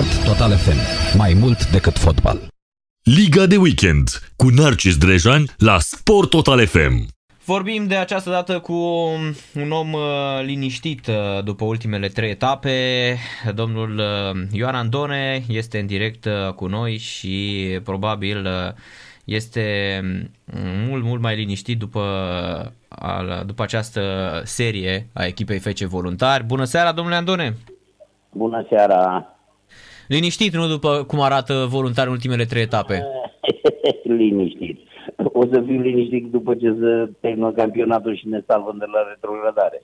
Sport Total FM. Mai mult decât fotbal. Liga de weekend cu Narcis Drejan la Sport Total FM. Vorbim de această dată cu un om uh, liniștit uh, după ultimele trei etape. Domnul uh, Ioan Andone este în direct cu noi și probabil este mult, mult mai liniștit după, după această serie a echipei FC Voluntari. Bună seara, domnule Andone! Bună seara! Liniștit, nu după cum arată voluntari în ultimele trei etape? liniștit. O să fiu liniștit după ce să termină campionatul și ne salvăm de la retrogradare.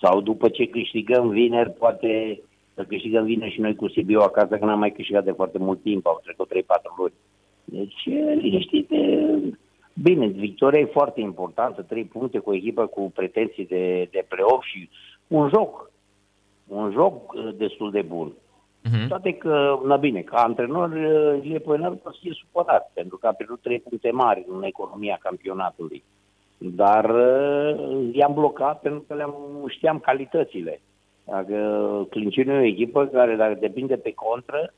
Sau după ce câștigăm vineri, poate să câștigăm vineri și noi cu Sibiu acasă, că n-am mai câștigat de foarte mult timp, au trecut 3-4 luni. Deci, liniștit, bine, victoria e foarte importantă, trei puncte cu o echipă cu pretenții de, de play-off și un joc, un joc uh, destul de bun. Uh-huh. Toate că, na bine, ca antrenor, Ilie Poenar poate să fie supărat, pentru că a pierdut trei puncte mari în economia campionatului. Dar uh, i-am blocat pentru că le-am, știam calitățile. Dacă Clinceniu e o echipă care, dacă depinde pe contră,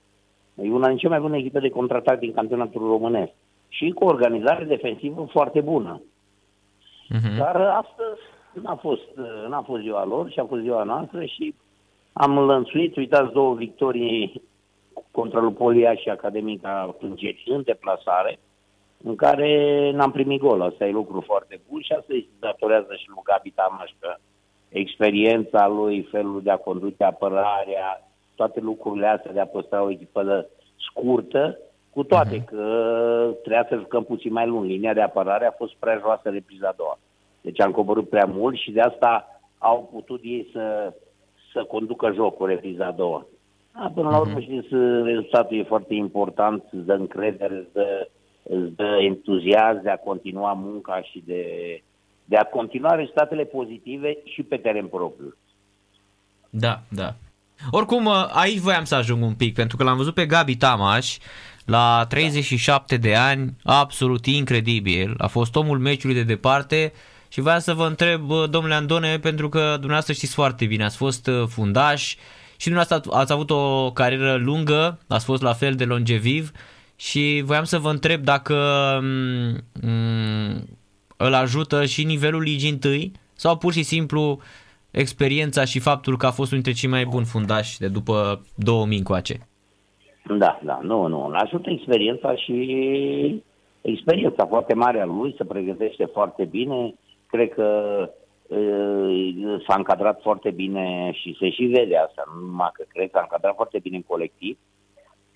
e una din cele mai bune echipe de contraatac din campionatul românesc. Și cu o organizare defensivă foarte bună. Uh-huh. Dar astăzi n-a fost, n-a fost ziua lor și a fost ziua noastră și am lănțuit, uitați, două victorii contra Lupolia și Academica Plângeți în deplasare, în care n-am primit gol. Asta e lucru foarte bun și asta îi datorează și lui Gabi Tamaș, că experiența lui, felul de a conduce apărarea, toate lucrurile astea de a păstra o echipă de scurtă, cu toate uh-huh. că trebuia să jucăm puțin mai lung. Linia de apărare a fost prea joasă repriza a doua. Deci am coborât prea mult și de asta au putut ei să să conducă jocul repriza a doua. A, până la urmă, mhm. știți, rezultatul e foarte important, îți dă încredere, îți dă, îți dă entuziasm de a continua munca și de, de a continua rezultatele pozitive și pe teren propriu. Da, da. Oricum, aici voiam să ajung un pic, pentru că l-am văzut pe Gabi Tamaș la 37 de ani, absolut incredibil. A fost omul meciului de departe, și voiam să vă întreb, domnule Andone, pentru că dumneavoastră știți foarte bine, ați fost uh, fundaș și dumneavoastră ați avut o carieră lungă, ați fost la fel de longeviv și voiam să vă întreb dacă m- mm, m- îl ajută și nivelul ligii întâi sau pur și simplu experiența și faptul că a fost unul dintre cei mai buni fundași de după 2000 încoace. Da, da, nu, nu. Îl ajută experiența și experiența foarte mare a lui, se pregătește foarte bine, cred că uh, s-a încadrat foarte bine și se și vede asta, nu numai că cred că s-a încadrat foarte bine în colectiv.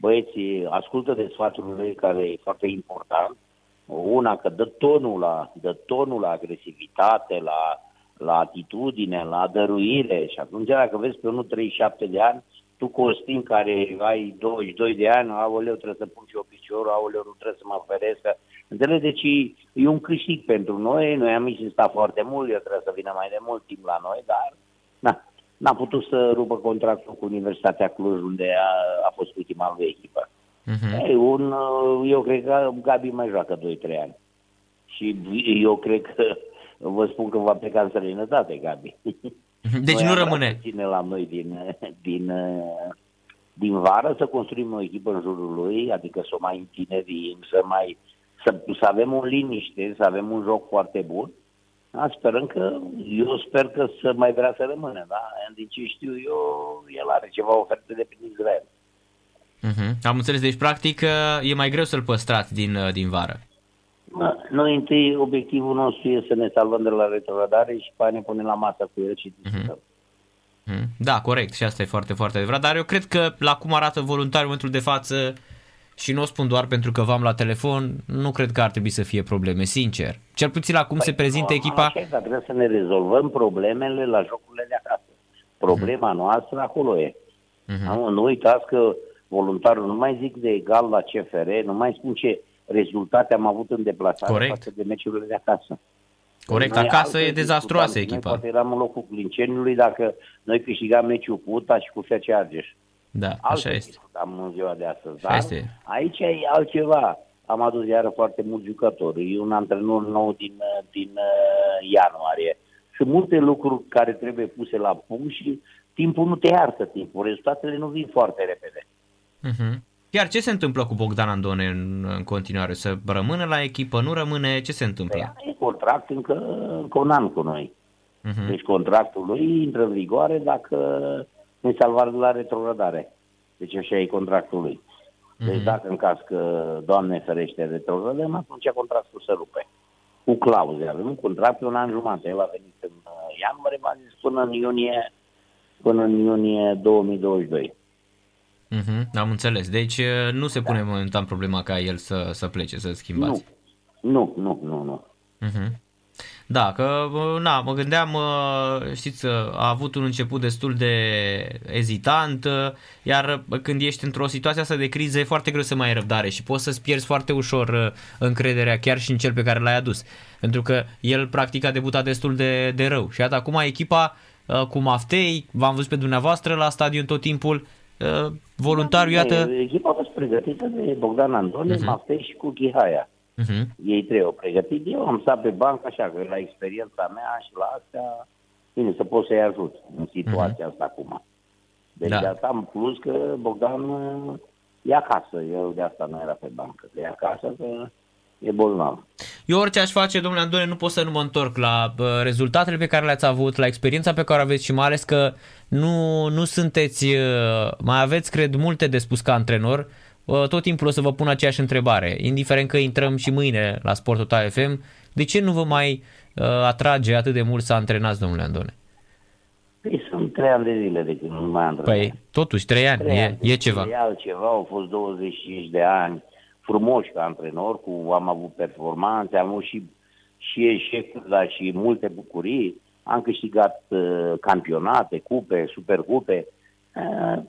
Băieții ascultă de sfaturile care e foarte important. Una, că dă tonul la, dă tonul la agresivitate, la, la atitudine, la dăruire și atunci dacă vezi pe unul 37 de ani, tu Costin care ai 22 de ani, aoleu, trebuie să pun și o piciorul, aoleu, nu trebuie să mă feresc. Înțelegi? Deci e un câștig pentru noi, noi am insistat foarte mult, eu trebuie să vină mai de mult timp la noi, dar na, n-a putut să rupă contractul cu Universitatea Cluj, unde a, a fost ultima lui echipă. Uh-huh. Ei, un, eu cred că Gabi mai joacă 2-3 ani. Și eu cred că, vă spun că va pleca în străinătate, Gabi. Deci noi nu rămâne. Ține la noi din, din, din vară să construim o echipă în jurul lui, adică să o mai întinerim, să mai să, să avem un liniște, să avem un joc foarte bun. Da, sperăm că, eu sper că să mai vrea să rămână, da? Din ce știu eu, el are ceva oferte de prin Israel. Uh-huh. Am înțeles, deci practic e mai greu să-l păstrați din, din vară. Noi întâi obiectivul nostru este să ne salvăm de la retrogradare și pe ne punem la masă cu el și discutăm. Uh-huh. Da, corect și asta e foarte, foarte adevărat, dar eu cred că la cum arată voluntariul în momentul de față și nu o spun doar pentru că v-am la telefon, nu cred că ar trebui să fie probleme, sincer. Cel puțin la cum păi, se prezintă nu, echipa... Așa, dar trebuie să ne rezolvăm problemele la jocurile de acasă. Problema uh-huh. noastră acolo e. Uh-huh. Nu, nu uitați că voluntarul, nu mai zic de egal la CFR, nu mai spun ce rezultate am avut în deplasare Corect. față de meciurile de acasă. Corect, noi acasă e dezastruoasă echipa. Noi poate eram în locul Clinceniului dacă noi câștigam meciul cu UTA și cu FC Argeș. Da, așa este. Am în ziua de astăzi. Dar este. aici e altceva. Am adus iară foarte mulți jucători. E un antrenor nou din, din uh, ianuarie. Sunt multe lucruri care trebuie puse la punct și timpul nu te iartă timpul. Rezultatele nu vin foarte repede. Uh-huh. Iar ce se întâmplă cu Bogdan Andone în, în continuare? Să rămână la echipă, nu rămâne? Ce se întâmplă? Păi, e contract încă, încă un an cu noi. Uh-huh. Deci contractul lui intră în vigoare dacă nu salvar de la retrogradare. Deci așa e contractul lui. Deci Mhm. dacă în caz că, Doamne ferește, retrogradăm, atunci contractul se rupe. Cu clauze. Avem un contract pe un an jumate. El a venit în uh, ianuarie, m-a zis până în iunie, până în iunie 2022. Uh-huh. Am înțeles. Deci uh, nu se pune momentan problema ca el să, să plece, să schimbați. Nu, nu, nu, nu, nu. Uh-huh. Da, că, bă, na, mă gândeam, uh, știți, uh, a avut un început destul de ezitant, uh, iar bă, când ești într-o situație asta de criză e foarte greu să mai ai răbdare și poți să-ți pierzi foarte ușor uh, încrederea chiar și în cel pe care l-ai adus. Pentru că el practic a debutat destul de, de rău și iată acum echipa uh, cu Maftei, v-am văzut pe dumneavoastră la stadion tot timpul, uh, voluntariu, iată... Echipa a fost pregătită de Bogdan Andone, uh-huh. Maftei și cu Ghihaia. Uh-huh. Ei trei au pregătit. Eu am stat pe bancă așa, că la experiența mea și la astea, bine, să pot să-i ajut în situația uh-huh. asta acum. Deci Da. da. de asta am plus că Bogdan uh, e acasă. Eu de asta nu era pe bancă. Că e acasă că e bolnav. Eu orice aș face, domnule Andone, nu pot să nu mă întorc la bă, rezultatele pe care le-ați avut, la experiența pe care o aveți și mai ales că nu, nu sunteți, uh, mai aveți, cred, multe de spus ca antrenor. Uh, Tot timpul o să vă pun aceeași întrebare. Indiferent că intrăm și mâine la Sport Total FM, de ce nu vă mai uh, atrage atât de mult să antrenați, domnule Andone? Păi sunt trei ani de zile de când nu mai am Păi, totuși, trei ani, Trei e, ani de e zile, ceva. E altceva, au fost 25 de ani frumoși ca antrenor, cu, am avut performanțe, am avut și, și eșecuri, dar și multe bucurii. Am câștigat uh, campionate, cupe, supercupe. Uh,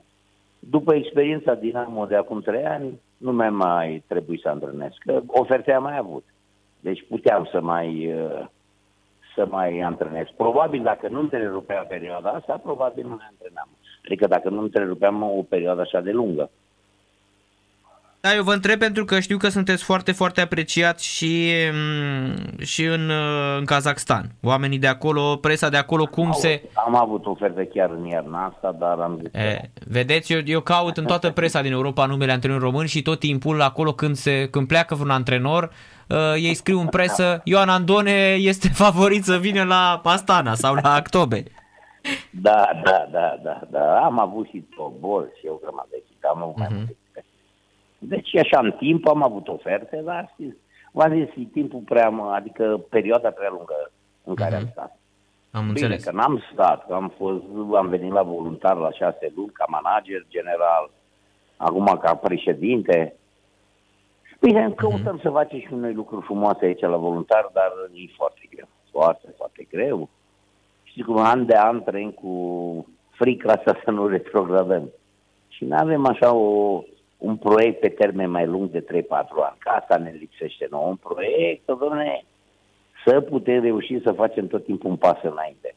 după experiența Dinamo de acum trei ani, nu mi-a mai trebuit să antrenez, că oferte am mai avut. Deci puteam să mai, uh, să mai antrenez. Probabil dacă nu întrerupea perioada asta, probabil nu ne antrenam. Adică dacă nu întrerupeam o perioadă așa de lungă. Da, eu vă întreb pentru că știu că sunteți foarte, foarte apreciați și, mm, și în, uh, în Kazakhstan. Oamenii de acolo, presa de acolo, cum se... Am avut oferte chiar în iarna asta, dar am zis că E, vedeți, eu, eu caut în toată presa din Europa numele antrenor român și tot timpul acolo când, se, când pleacă vreun antrenor, uh, ei scriu în presă, Ioan Andone este favorit să vină la Astana sau la Actobe. Da, da, da, da, da. Am avut și Tobol și eu grămadă de echipă, am avut mai multe echipe. Deci așa în timp am avut oferte, dar știți, v-am zis, e timpul prea, mă- adică perioada prea lungă în care am stat. Am Bine, înțeles. că n-am stat, că am, fost, am venit la voluntar la șase luni, ca manager general, acum ca președinte. Bine, căutăm să facem și noi lucruri frumoase aici la voluntar, dar e foarte greu. Foarte, foarte greu. Știți cum, an de an trăim cu frica asta să nu retrogradăm. Și nu avem așa o, un proiect pe termen mai lung de 3-4 ani. Ca asta ne lipsește nouă. Un proiect, domne, să putem reuși să facem tot timpul un pas înainte.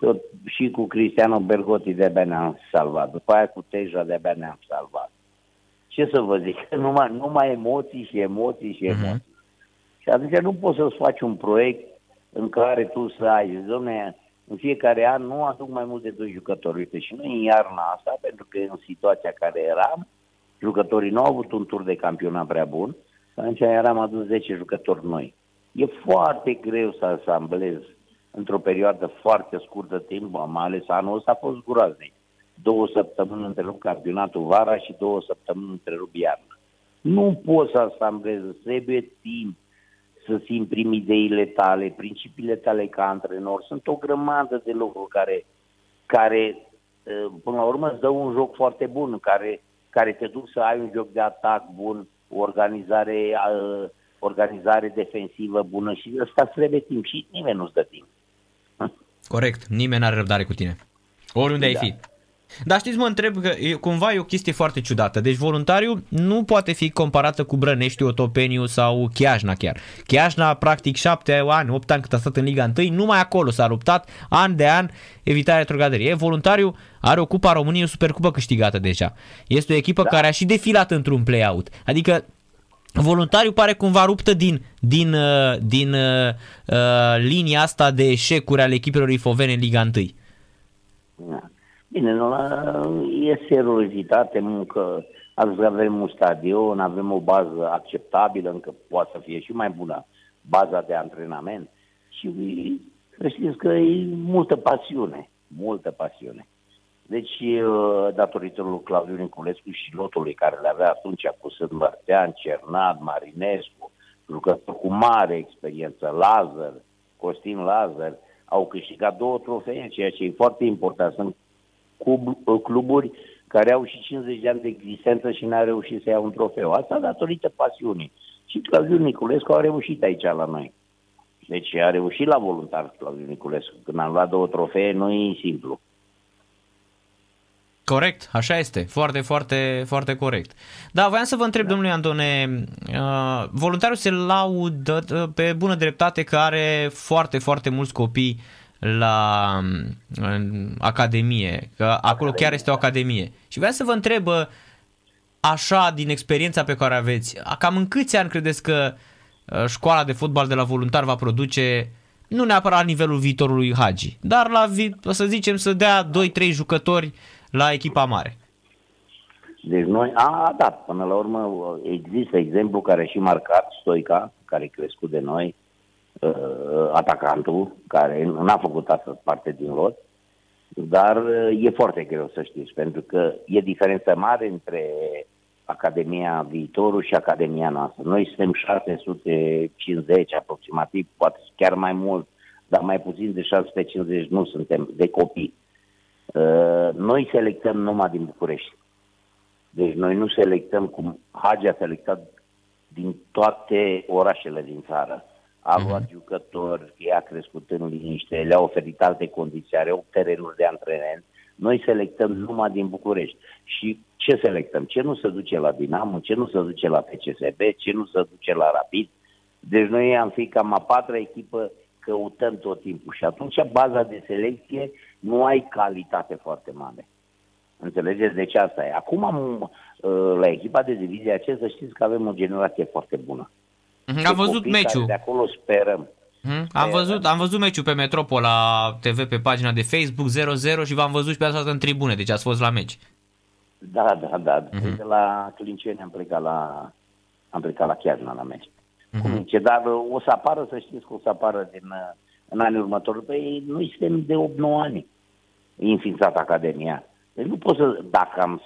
Tot, și cu Cristiano Bergotti de-abia ne-am salvat. După aia cu Teja de-abia ne-am salvat. Ce să vă zic? Numai, numai emoții și emoții și emoții. Și atunci nu poți să-ți faci un proiect în care tu să ai, zici, domne, în fiecare an nu aduc mai mult de doi jucători. Uite, și noi în iarna asta, pentru că în situația care eram, jucătorii nu au avut un tur de campionat prea bun, și atunci eram adus 10 jucători noi. E foarte greu să asamblezi într-o perioadă foarte scurtă timp, mai ales anul ăsta a fost groaznic. Două săptămâni întrerup campionatul vara și două săptămâni întrerup iarna. Nu poți să asamblezi, trebuie timp să-ți imprimi ideile tale, principiile tale ca antrenor. Sunt o grămadă de lucruri care, care eh, până la urmă, îți dă un joc foarte bun, care, care te duc să ai un joc de atac bun, o organizare, eh, organizare defensivă bună și ăsta îți trebuie timp și nimeni nu-ți dă timp. Corect, nimeni n-are răbdare cu tine. Oriunde ai Da. fi. Dar știți, mă întreb că e, cumva e o chestie foarte ciudată. Deci voluntariu nu poate fi comparată cu Brănești, Otopeniu sau Chiajna chiar. Chiajna, practic, șapte ani, opt ani cât a stat în Liga 1, numai acolo s-a luptat, an de an, evitarea retrogradării. E, voluntariu are o Cupa României, o Supercupă câștigată deja. Este o echipă da. care a și defilat într-un play-out. Adică Voluntariu pare cumva ruptă din, din, uh, din uh, uh, linia asta de eșecuri ale echipelor ifovene în Liga 1. Da. Bine, nu, la- e seriozitate, muncă, Astăzi avem un stadion, avem o bază acceptabilă, încă poate să fie și mai bună baza de antrenament și să știți că e multă pasiune, multă pasiune. Deci, uh, datorită lui Claudiu Niculescu și lotului care le avea atunci cu Sândărtean, Cernat, Marinescu, jucători cu mare experiență, Lazar, Costin Lazar, au câștigat două trofee, ceea ce e foarte important. Sunt cluburi care au și 50 de ani de existență și n-a reușit să ia un trofeu. Asta datorită pasiunii. Și Claudiu Niculescu a reușit aici la noi. Deci a reușit la voluntar Claudiu Niculescu. Când am luat două trofee, nu e simplu. Corect, așa este. Foarte, foarte, foarte corect. Da, voiam să vă întreb, da. domnule Andone, uh, voluntariul se laudă uh, pe bună dreptate că are foarte, foarte mulți copii la în Academie, că acolo academie. chiar este o Academie. Și vreau să vă întreb, uh, așa, din experiența pe care aveți, cam în câți ani credeți că uh, școala de fotbal de la voluntar va produce nu neapărat la nivelul viitorului Hagi, dar la, să zicem, să dea 2-3 jucători la echipa mare. Deci noi, a, da, până la urmă există exemplu care și marcat Stoica, care e crescut de noi, uh, atacantul, care n-a făcut asta parte din lot, dar uh, e foarte greu să știți, pentru că e diferență mare între Academia Viitorul și Academia noastră. Noi suntem 650 aproximativ, poate chiar mai mult, dar mai puțin de 650 nu suntem de copii. Uh, noi selectăm numai din București. Deci noi nu selectăm cum Hagi a selectat din toate orașele din țară. A mhm. luat uh-huh. jucători, i-a crescut în liniște, le-a oferit alte condiții, are terenuri de antrenament. Noi selectăm numai din București. Și ce selectăm? Ce nu se duce la Dinamo, ce nu se duce la FCSB, ce nu se duce la Rapid. Deci noi am fi cam a patra echipă căutăm tot timpul și atunci baza de selecție nu ai calitate foarte mare. Înțelegeți? Deci asta e. Acum am, uh, la echipa de divizie aceea să știți că avem o generație foarte bună. Mhm, am văzut meciul. De acolo sperăm. Hmm? Am, văzut, am văzut meciul pe Metropola TV pe pagina de Facebook 0-0 și v-am văzut și pe asta în tribune, deci ați fost la meci. Da, da, da. Uh-huh. De la Clinceni am plecat la, am plecat la Chiajna la meci. Uh-huh. Cum zice, dar o să apară, să știți că o să apară din, în anii următori. Păi noi suntem de 8-9 ani înființat Academia. Deci nu pot să, dacă am,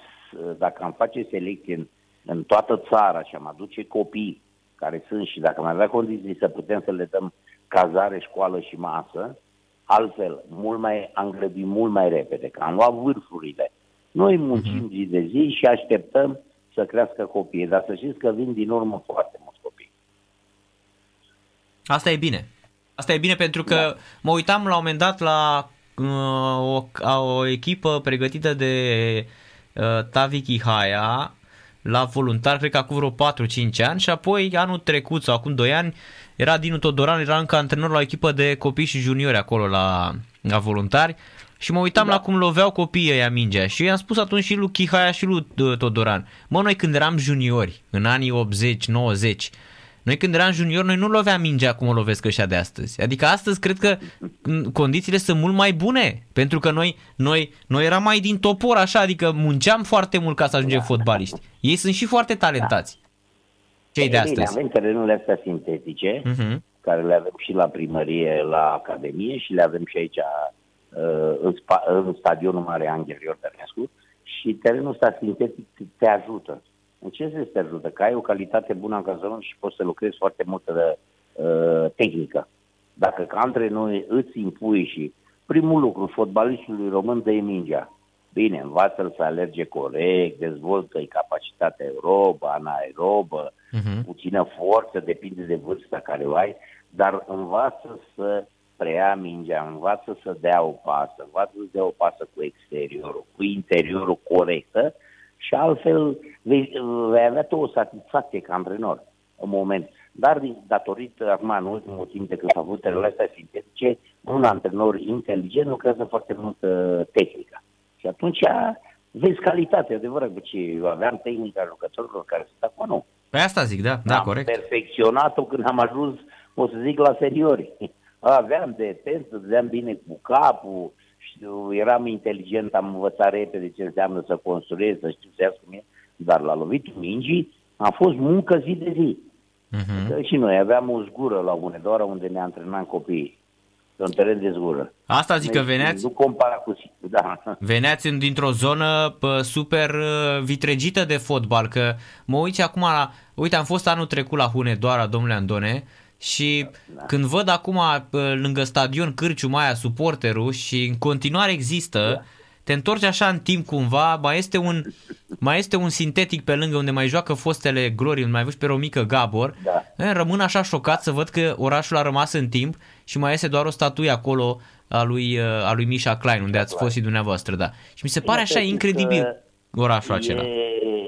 dacă am face selecție în, în toată țara și am aduce copii care sunt și dacă mai avea condiții să putem să le dăm cazare, școală și masă, altfel, mult mai, am grăbit mult mai repede, că am luat vârfurile. Noi muncim uh-huh. zi de zi și așteptăm să crească copiii, dar să știți că vin din urmă foarte mulți copii. Asta e bine. Asta e bine pentru că da. mă uitam la un moment dat la uh, o, o echipă pregătită de uh, Tavi Chihaia la voluntar, cred că acum vreo 4-5 ani și apoi anul trecut sau acum 2 ani era Dinu Todoran, era încă antrenor la o echipă de copii și juniori acolo la, la voluntari și mă uitam da. la cum loveau copiii ăia mingea și i-am spus atunci și lui Chihaia și lui uh, Todoran. Mă, noi când eram juniori, în anii 80-90, noi când eram junior, noi nu loveam mingea cum o lovesc ăștia de astăzi. Adică astăzi cred că condițiile sunt mult mai bune, pentru că noi, noi, noi eram mai din topor așa, adică munceam foarte mult ca să ajungem da, fotbaliști. Ei sunt și foarte talentați. Da. Cei de astăzi. Avem terenurile astea sintetice, uh-huh. care le avem și la primărie, la academie și le avem și aici uh, în, spa, în stadionul Mare Angel Iordănescu și terenul ăsta sintetic te ajută în ce sens te ajută? Că ai o calitate bună în cazălon și poți să lucrezi foarte multă de, uh, tehnică. Dacă ca între noi îți impui și primul lucru, fotbalistului român dă mingea. Bine, învață să alerge corect, dezvoltă-i capacitatea aerobă, anaerobă, uh-huh. puțină forță, depinde de vârsta care o ai, dar învață să preia mingea, învață să dea o pasă, învață să dea o pasă cu exteriorul, cu interiorul corectă și altfel vei, vei avea tu o satisfacție ca antrenor în moment. Dar datorită, acum, în ultimul timp de când s-au avut terenile astea sintetice, un antrenor inteligent lucrează foarte mult uh, tehnică. Și atunci vezi calitate, adevărat, ce aveam tehnica jucătorilor care sunt acum, nu. Pe asta zic, da, da, am corect. perfecționat-o când am ajuns, o să zic, la seniori. Aveam de test, dădeam bine cu capul, știu, eram inteligent, am învățat repede ce înseamnă să construiesc, să știu să cum e. dar la lovitul mingii a fost muncă zi de zi. Mhm. Că și noi aveam o zgură la Hunedoara unde ne antrenam copiii. Pe un teren de zgură. Asta zic că veneați, Nu compara cu... Da. veneați în- dintr-o zonă pă, super uh, vitregită de fotbal, că mă uiți acum la... Uite, am fost anul trecut la Hunedoara, domnule Andone, și Da. când văd acum pă, lângă stadion Cârciu Maia suporterul și în continuare există, Da. te întorci așa în timp cumva, mai este un, mai este un sintetic pe lângă unde mai joacă fostele glorii, unde mai văd pe Romică Gabor, Da. Eh, Rămân așa șocat să văd că orașul a rămas în timp și mai este doar o statuie acolo a lui, uh, a lui Misha Klein, unde ați fost și dumneavoastră, da. Și mi se pare așa Iată, incredibil că orașul acela. E,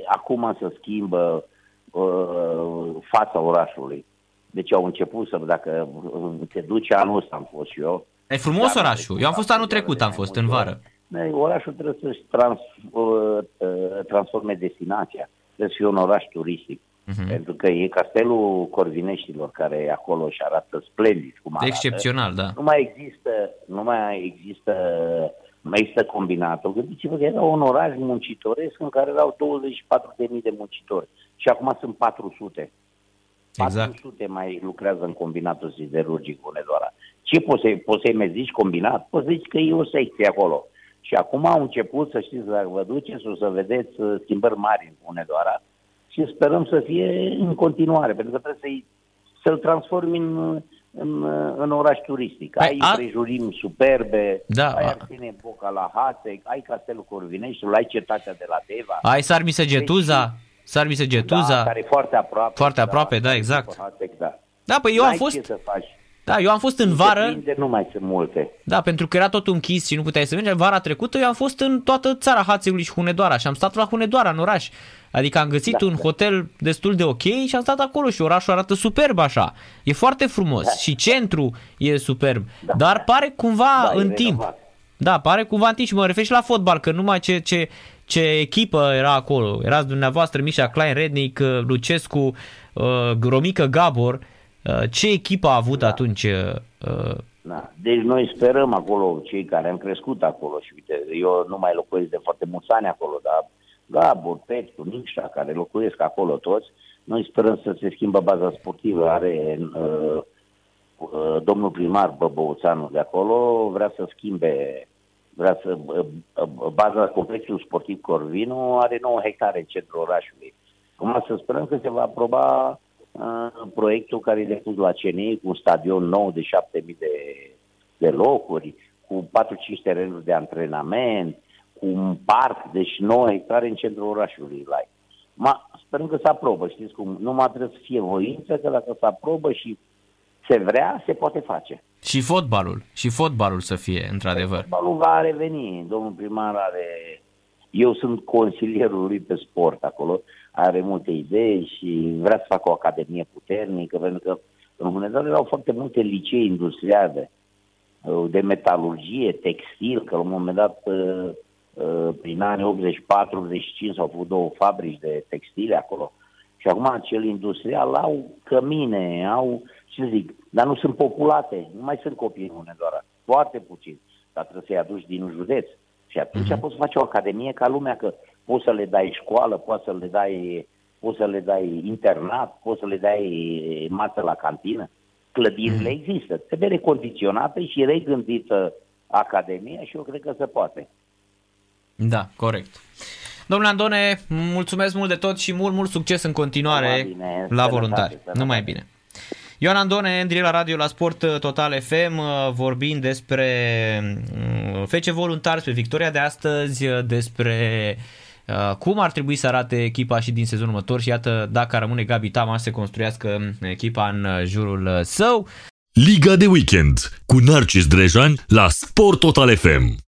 acum să schimbă uh, fața orașului. Deci au început să, dacă uh, te duci anul ăsta am fost și eu. E frumos Anul orașul. trecut Eu am fost am anul fost trecut, de am mai fost multe în ori. vară. Ne, Orașul trebuie să-și trans, uh, uh, transforme destinația. Trebuie să fie un oraș turistic. Mhm. Pentru că e castelul Corvineștilor, care e acolo și arată splendid cum arată. Excepțional, da. Nu mai există, nu mai există, nu mai există combinatul. Gândiți-vă că era un oraș muncitoresc în care erau 24.000 de muncitori și acum sunt 400. Exact. 400 mai lucrează în combinatul siderurgic Hunedoara. Ce poți să poți să-i mai zici combinat? Poți să zici că e o secție acolo. Și acum au început, să știți, dacă vă duceți, o să vedeți uh, schimbări mari în Hunedoara și sperăm să fie în continuare, pentru că trebuie să-i, să-l transformi în, în, în oraș turistic. Păi, Ai a- împrejurimi superbe, Da, ai a- Arsene Boca la Hațec, ai Castelul Corvineștiul, ai cetatea de la Deva. Ai Sarmise Getuza, Sarmise da, Getuza. care e foarte aproape. Foarte aproape, da, exact. Hațec, da. Da, păi eu am N-ai fost, Ce să faci. da, eu am fost în Ce vară, prinde, nu mai sunt multe. da, pentru că era tot închis și nu puteai să mergi. Vara trecută eu am fost în toată țara Hațegului și Hunedoara și am stat la Hunedoara, în oraș. Adică am găsit Da, un da. hotel destul de ok și am stat acolo și orașul arată superb așa. E foarte frumos Da. și centru e superb, Da. dar pare cumva Da, e în timp. renovat. Da, pare cumva în timp și mă refer și la fotbal, că numai ce, ce, ce echipă era acolo. Erați dumneavoastră, Mișa Klein, Rednic, uh, Lucescu, uh, Romică Gabor. Uh, Ce echipă a avut Da. atunci? uh, Da. Deci noi sperăm acolo, cei care am crescut acolo și uite, eu nu mai locuiesc de foarte mulți ani acolo, dar Gabor, Petru, Nicșa, care locuiesc acolo toți, noi sperăm să se schimbă baza sportivă. Are uh, uh, domnul primar Băbăuțanu de acolo, vrea să schimbe vrea să uh, uh, baza complexul sportiv Corvinu are 9 hectare în centrul orașului. Acum să sperăm că se va aproba uh, proiectul care e depus la CNI cu un stadion nou de 7000 de, de locuri, cu 4-5 terenuri de antrenament, cu un parc de și 9 hectare în centrul orașului. Like. Ma, sperăm că se aprobă, știți cum, numai trebuie să fie voință, că dacă se aprobă și se vrea, se poate face. Și fotbalul. Și fotbalul să fie, într-adevăr. Fotbalul va reveni. Domnul primar are... Eu sunt consilierul lui pe sport acolo. Are multe idei și vrea să facă o academie puternică, pentru că în Hunedoara erau foarte multe licee industriale de metalurgie, textil, că la un moment dat uh, uh, prin anii 84-85 s-au făcut două fabrici de textile acolo. Și acum cel industrial au cămine, au, ce să zic, dar nu sunt populate, nu mai sunt copii în Hunedoara, foarte puțin, dar trebuie să-i aduci din județ. Și atunci Mhm. poți să faci o academie ca lumea, că poți să le dai școală, poți să le dai, poți să le dai internat, poți să le dai masă la cantină. Clădirile Mhm. există, trebuie recondiționată și regândită academia și eu cred că se poate. Da, corect. Domnule Andone, mulțumesc mult de tot și mult, mult succes în continuare Numai bine, la sănătate, voluntari. sănătate. Numai bine. Ioan Andone, în direct la radio la Sport uh, Total FM, uh, vorbind despre mm, FC Voluntari, despre victoria de astăzi, uh, despre uh, cum ar trebui să arate echipa și din sezonul următor și iată dacă rămâne Gabi Tama să se construiască mm, echipa în uh, jurul uh, său. Liga de weekend cu Narcis Drejan la Sport Total FM.